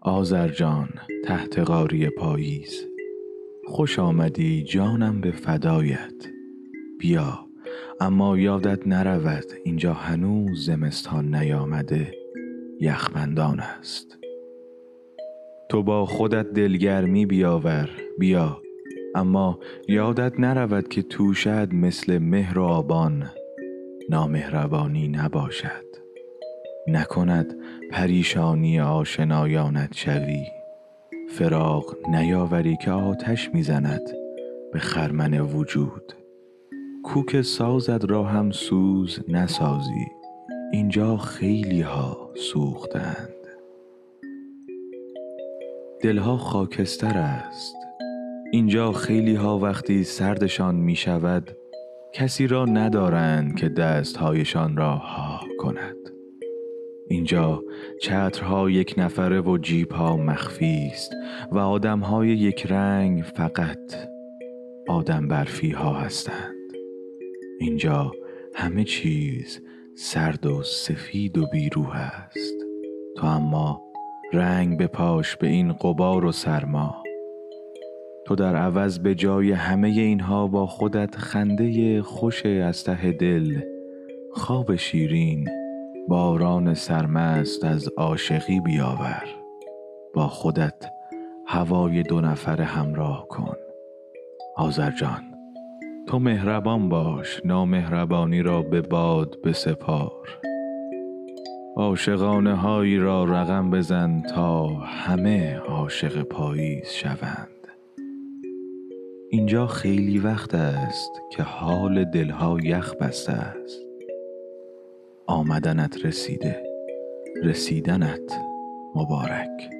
آذرجان تحت قاری پاییز. خوش آمدی جانم به فدایت. بیا اما یادت نرود اینجا هنوز زمستان نیامده یخبندان است. تو با خودت دلگرمی بیاور بیا. اما یادت نرود که توشد مثل مهر و آبان نامهربانی نباشد. نکند پریشانی آشنایانت شوی. فراق نیاوری که آتش می‌زند به خرمن وجود. کوک سازت را هم سوز نسازی اینجا خیلی ها سوختند. دلها خاکستر است. اینجا خیلی ها وقتی سردشان می شود کسی را ندارند که دستهایشان را ها کند. اینجا چترها یک نفره و جیبها مخفی است و آدمهای یک رنگ فقط آدم برفی ها هستند. اینجا همه چیز سرد و سفید و بیروح است. تو اما رنگ بپاش به این قبار و سرما تو در عوض به جای همه اینها با خودت خنده خوش از ته دل خواب شیرین باران سرمست از عاشقی بیاور. با خودت هوای دو نفر همراه کن. آذرجان تو مهربان باش نامهربانی را به باد بسپار. عاشقانه هایی را رقم بزن تا همه عاشق پاییز شوند. اینجا خیلی وقت است که حال دلها یخ بسته است. آمدنت رسیده. رسیدنت مبارک.